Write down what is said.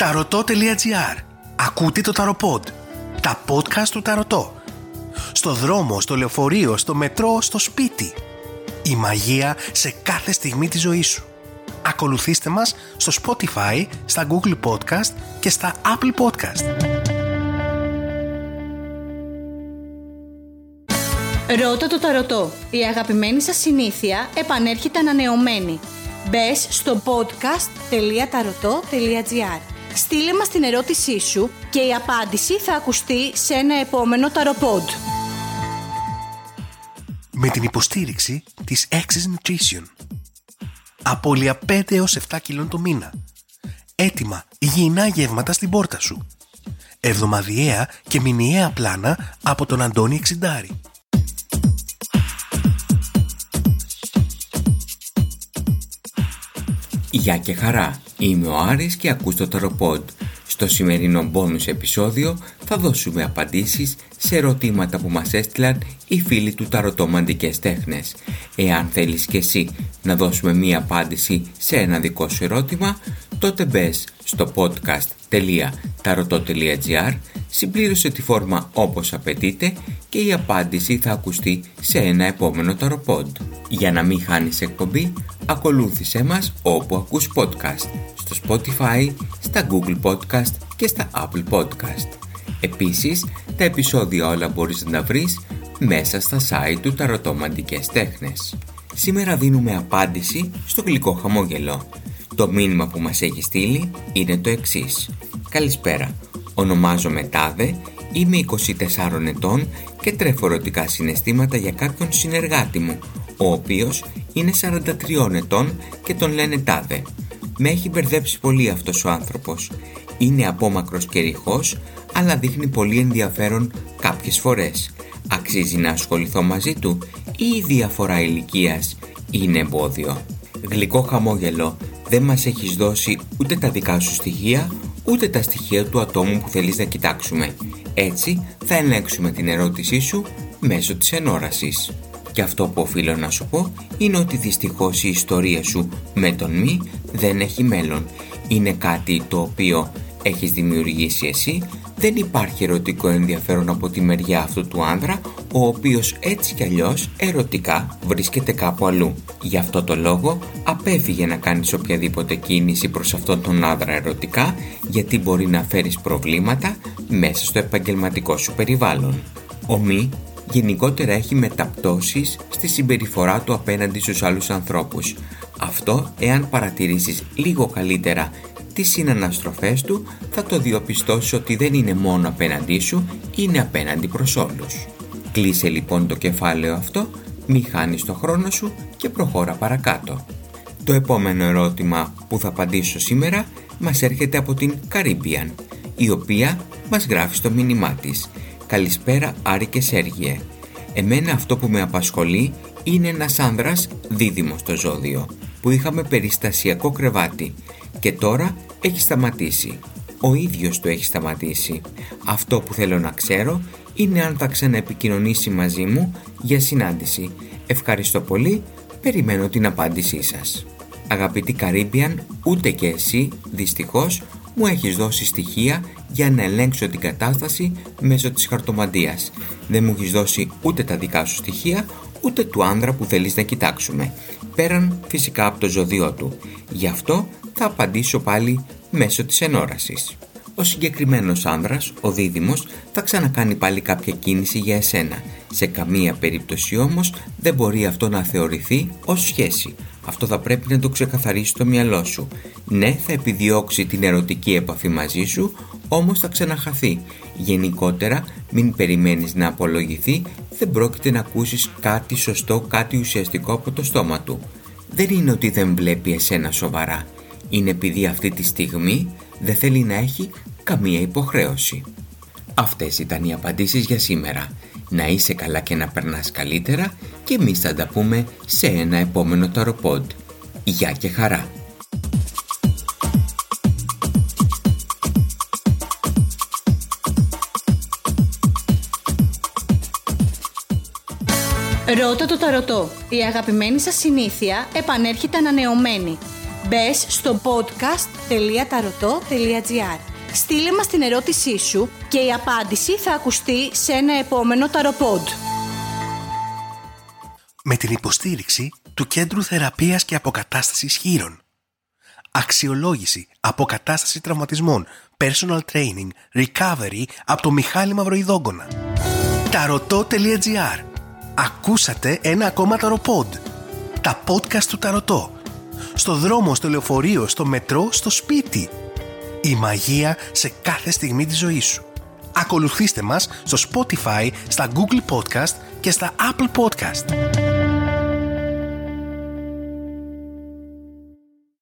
Ταρωτό.gr Ακούτε το Ταροποντ. Τα podcast του Ταρωτό. Στο δρόμο, στο λεωφορείο, στο μετρό, στο σπίτι. Η μαγεία σε κάθε στιγμή της ζωής σου. Ακολουθήστε μας στο Spotify, στα Google Podcast και στα Apple Podcast. Ρώτα το ταρωτό. Η αγαπημένη σας συνήθεια επανέρχεται ανανεωμένη. Μπες στο podcast.tarotot.gr Στείλε μας την ερώτησή σου και η απάντηση θα ακουστεί σε ένα επόμενο ταροπόντ. Με την υποστήριξη της Access Nutrition. Απόλυα 5 έως 7 κιλών το μήνα. Έτοιμα υγιεινά γεύματα στην πόρτα σου. Εβδομαδιαία και μηνιαία πλάνα από τον Αντώνη Εξιντάρη. Γεια και χαρά, είμαι ο Άρης και ακούς το Ταροποντ. Στο σημερινό bonus επεισόδιο θα δώσουμε απαντήσεις σε ερωτήματα που μας έστειλαν οι φίλοι του Ταρωτομαντικές Τέχνες. Εάν θέλεις και εσύ να δώσουμε μία απάντηση σε ένα δικό σου ερώτημα, τότε μπες στο podcast.tarotot.gr συμπλήρωσε τη φόρμα όπως απαιτείται και η απάντηση θα ακουστεί σε ένα επόμενο ταροπόντ. Για να μην χάνεις εκπομπή, ακολούθησέ μας όπου ακούς podcast, στο Spotify, στα Google Podcast και στα Apple Podcast. Επίσης, τα επεισόδια όλα μπορείς να τα βρεις μέσα στα site του Ταρωτομαντικές Τέχνες. Σήμερα δίνουμε απάντηση στο γλυκό χαμόγελο. Το μήνυμα που μας έχει στείλει είναι το εξής. Καλησπέρα. Ονομάζομαι Τάδε, είμαι 24 ετών και τρέφω ερωτικά συναισθήματα για κάποιον συνεργάτη μου, ο οποίος είναι 43 ετών και τον λένε Τάδε. Με έχει μπερδέψει πολύ αυτός ο άνθρωπος. Είναι απόμακρος και ρηχός, αλλά δείχνει πολύ ενδιαφέρον κάποιες φορές. Αξίζει να ασχοληθώ μαζί του ή η διαφορά ηλικίας είναι εμπόδιο. Γλυκό χαμόγελο, δεν μας έχεις δώσει ούτε τα δικά σου στοιχεία, ούτε τα στοιχεία του ατόμου που θέλεις να κοιτάξουμε. Έτσι θα ελέγξουμε την ερώτησή σου μέσω της ενόρασης. Και αυτό που οφείλω να σου πω είναι ότι δυστυχώς η ιστορία σου με τον μη δεν έχει μέλλον. Είναι κάτι το οποίο έχεις δημιουργήσει εσύ δεν υπάρχει ερωτικό ενδιαφέρον από τη μεριά αυτού του άνδρα, ο οποίος έτσι κι αλλιώς ερωτικά βρίσκεται κάπου αλλού. Γι' αυτό το λόγο απέφυγε να κάνεις οποιαδήποτε κίνηση προς αυτόν τον άνδρα ερωτικά, γιατί μπορεί να φέρεις προβλήματα μέσα στο επαγγελματικό σου περιβάλλον. Ο μη γενικότερα έχει μεταπτώσεις στη συμπεριφορά του απέναντι στους άλλους ανθρώπους. Αυτό εάν παρατηρήσεις λίγο καλύτερα τις συναναστροφές του θα το διοπιστώσει ότι δεν είναι μόνο απέναντί σου, είναι απέναντι προς όλους. Κλείσε λοιπόν το κεφάλαιο αυτό, μη χάνεις το χρόνο σου και προχώρα παρακάτω. Το επόμενο ερώτημα που θα απαντήσω σήμερα μας έρχεται από την Caribbean, η οποία μας γράφει στο μήνυμά της. Καλησπέρα Άρη και Σέργιε. Εμένα αυτό που με απασχολεί είναι ένας άνδρας δίδυμος στο ζώδιο, που είχαμε περιστασιακό κρεβάτι και τώρα έχει σταματήσει. Ο ίδιος το έχει σταματήσει. Αυτό που θέλω να ξέρω είναι αν θα ξαναεπικοινωνήσει μαζί μου για συνάντηση. Ευχαριστώ πολύ, περιμένω την απάντησή σας. Αγαπητή Καρίμπιαν, ούτε και εσύ, δυστυχώς, μου έχεις δώσει στοιχεία για να ελέγξω την κατάσταση μέσω της χαρτομαντίας. Δεν μου έχεις δώσει ούτε τα δικά σου στοιχεία, ούτε του άνδρα που θέλεις να κοιτάξουμε. Πέραν φυσικά από το ζωδιό του. Γι' αυτό θα απαντήσω πάλι μέσω της ενόρασης. Ο συγκεκριμένος άνδρας, ο δίδυμος, θα ξανακάνει πάλι κάποια κίνηση για εσένα. Σε καμία περίπτωση όμως δεν μπορεί αυτό να θεωρηθεί ως σχέση. Αυτό θα πρέπει να το ξεκαθαρίσει στο μυαλό σου. Ναι, θα επιδιώξει την ερωτική επαφή μαζί σου, όμως θα ξαναχαθεί. Γενικότερα, μην περιμένεις να απολογηθεί, δεν πρόκειται να ακούσεις κάτι σωστό, κάτι ουσιαστικό από το στόμα του. Δεν είναι ότι δεν βλέπει εσένα σοβαρά είναι επειδή αυτή τη στιγμή δεν θέλει να έχει καμία υποχρέωση. Αυτές ήταν οι απαντήσεις για σήμερα. Να είσαι καλά και να περνάς καλύτερα και εμείς θα τα πούμε σε ένα επόμενο ταροπόντ. Γεια και χαρά! Ρώτα το ταρωτό. Η αγαπημένη σας συνήθεια επανέρχεται ανανεωμένη. Μπες στο podcast.tarotot.gr Στείλε μας την ερώτησή σου και η απάντηση θα ακουστεί σε ένα επόμενο ταροπόντ. Με την υποστήριξη του Κέντρου Θεραπείας και Αποκατάστασης Χείρων. Αξιολόγηση, αποκατάσταση τραυματισμών, personal training, recovery από το Μιχάλη Μαυροϊδόγκονα. Ταρωτό.gr Ακούσατε ένα ακόμα ταροπόντ. Τα podcast του Ταρωτό. Στο δρόμο, στο λεωφορείο, στο μετρό, στο σπίτι. Η μαγεία σε κάθε στιγμή της ζωής σου. Ακολουθήστε μας στο Spotify, στα Google Podcast και στα Apple Podcast.